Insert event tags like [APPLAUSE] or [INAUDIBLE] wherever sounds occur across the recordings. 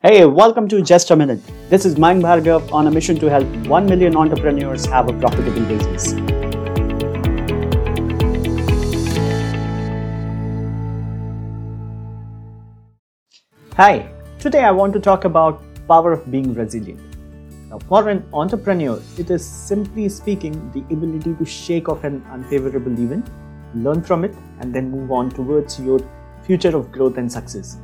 Hey, welcome to Just a Minute. This is Mayank Bhargav on a mission to help 1 million entrepreneurs have a profitable business. Hi, today I want to talk about power of being resilient. Now, for an entrepreneur, it is simply speaking the ability to shake off an unfavorable event, learn from it, and then move on towards your future of growth and success.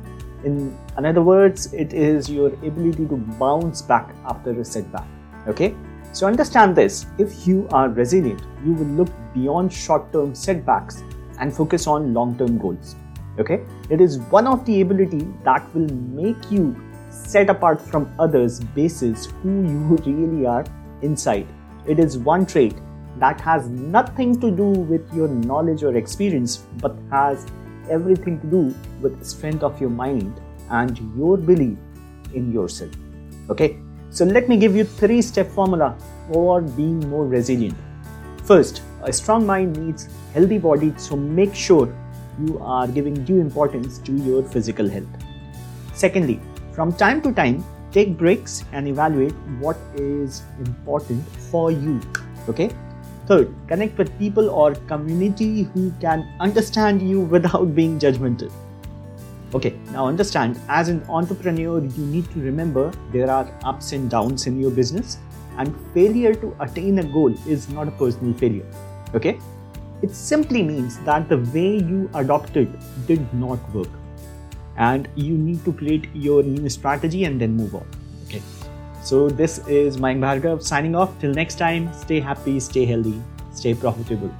In other words, it is your ability to bounce back after a setback. Okay? So understand this if you are resilient, you will look beyond short term setbacks and focus on long term goals. Okay? It is one of the ability that will make you set apart from others basis who you [LAUGHS] really are inside. It is one trait that has nothing to do with your knowledge or experience but has everything to do with the strength of your mind and your belief in yourself. Okay? So let me give you three step formula for being more resilient. First a strong mind needs healthy body so make sure you are giving due importance to your physical health. Secondly from time to time take breaks and evaluate what is important for you. Okay Third, connect with people or community who can understand you without being judgmental. Okay, now understand as an entrepreneur, you need to remember there are ups and downs in your business, and failure to attain a goal is not a personal failure. Okay, it simply means that the way you adopted did not work, and you need to create your new strategy and then move on. So this is Mayank Bhargav signing off. Till next time, stay happy, stay healthy, stay profitable.